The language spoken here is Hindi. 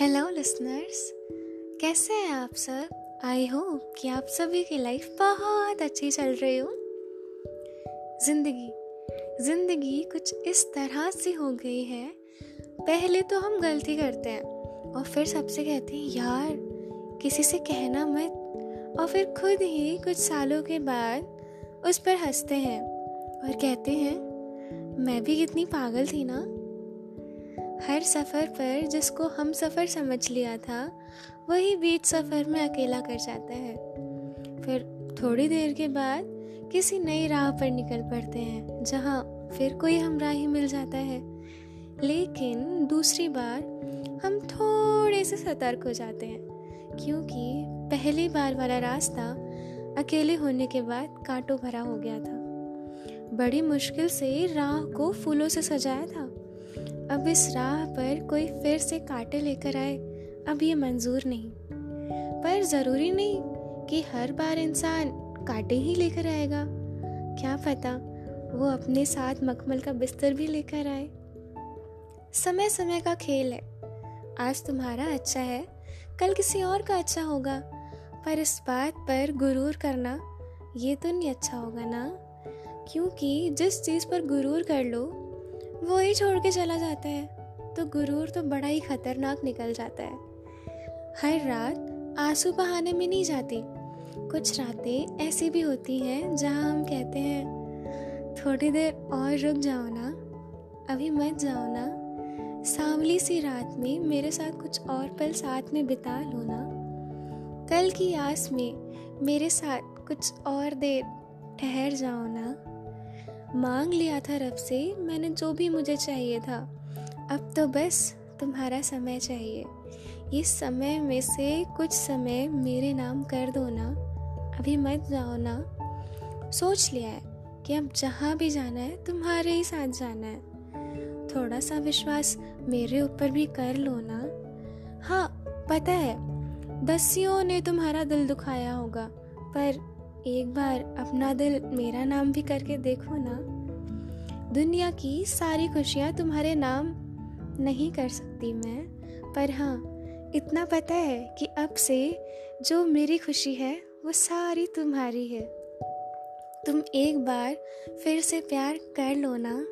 हेलो लिसनर्स कैसे हैं आप सब? आई होप कि आप सभी की लाइफ बहुत अच्छी चल रही हो। ज़िंदगी ज़िंदगी कुछ इस तरह से हो गई है। पहले तो हम गलती करते हैं और फिर सबसे कहते हैं, यार, किसी से कहना मत। और फिर खुद ही कुछ सालों के बाद उस पर हँसते हैं और कहते हैं, मैं भी कितनी पागल थी ना हर सफ़र पर जिसको हम सफ़र समझ लिया था, वही बीच सफ़र में अकेला कर जाता है। फिर थोड़ी देर के बाद किसी नई राह पर निकल पड़ते हैं, जहाँ फिर कोई हमरा ही मिल जाता है। लेकिन दूसरी बार हम थोड़े से सतर्क हो जाते हैं, क्योंकि पहली बार वाला रास्ता अकेले होने के बाद कांटों भरा हो गया था। बड़ी मुश्किल से राह को फूलों से सजाया था। अब इस राह पर कोई फिर से कांटे लेकर आए, अब ये मंजूर नहीं। पर ज़रूरी नहीं कि हर बार इंसान कांटे ही लेकर आएगा। क्या पता वो अपने साथ मखमल का बिस्तर भी लेकर आए। समय समय का खेल है। आज तुम्हारा अच्छा है, कल किसी और का अच्छा होगा। पर इस बात पर गुरूर करना, ये तो नहीं अच्छा होगा ना? क्योंकि जिस चीज़ पर गुरूर कर लो वो ही छोड़ के चला जाता है। तो गुरूर तो बड़ा ही खतरनाक निकल जाता है। हर रात आँसू बहाने में नहीं जाती। कुछ रातें ऐसी भी होती हैं जहाँ हम कहते हैं, थोड़ी देर और रुक जाओ ना, अभी मत जाओ ना। सांवली सी रात में मेरे साथ कुछ और पल साथ में बिता लो ना। कल की आस में मेरे साथ कुछ और देर ठहर जाओ ना। मांग लिया था रब से, मैंने जो भी मुझे चाहिए था। अब तो बस तुम्हारा समय चाहिए। इस समय में से कुछ समय मेरे नाम कर दो ना। अभी मत जाओ ना। सोच लिया है कि अब जहाँ भी जाना है, तुम्हारे ही साथ जाना है। थोड़ा सा विश्वास मेरे ऊपर भी कर लो ना। हाँ पता है दसियों ने तुम्हारा दिल दुखाया होगा, पर एक बार अपना दिल मेरा नाम भी करके देखो ना। दुनिया की सारी खुशियाँ तुम्हारे नाम नहीं कर सकती मैं। पर हाँ इतना पता है कि अब से जो मेरी खुशी है, वो सारी तुम्हारी है। तुम एक बार फिर से प्यार कर लो ना।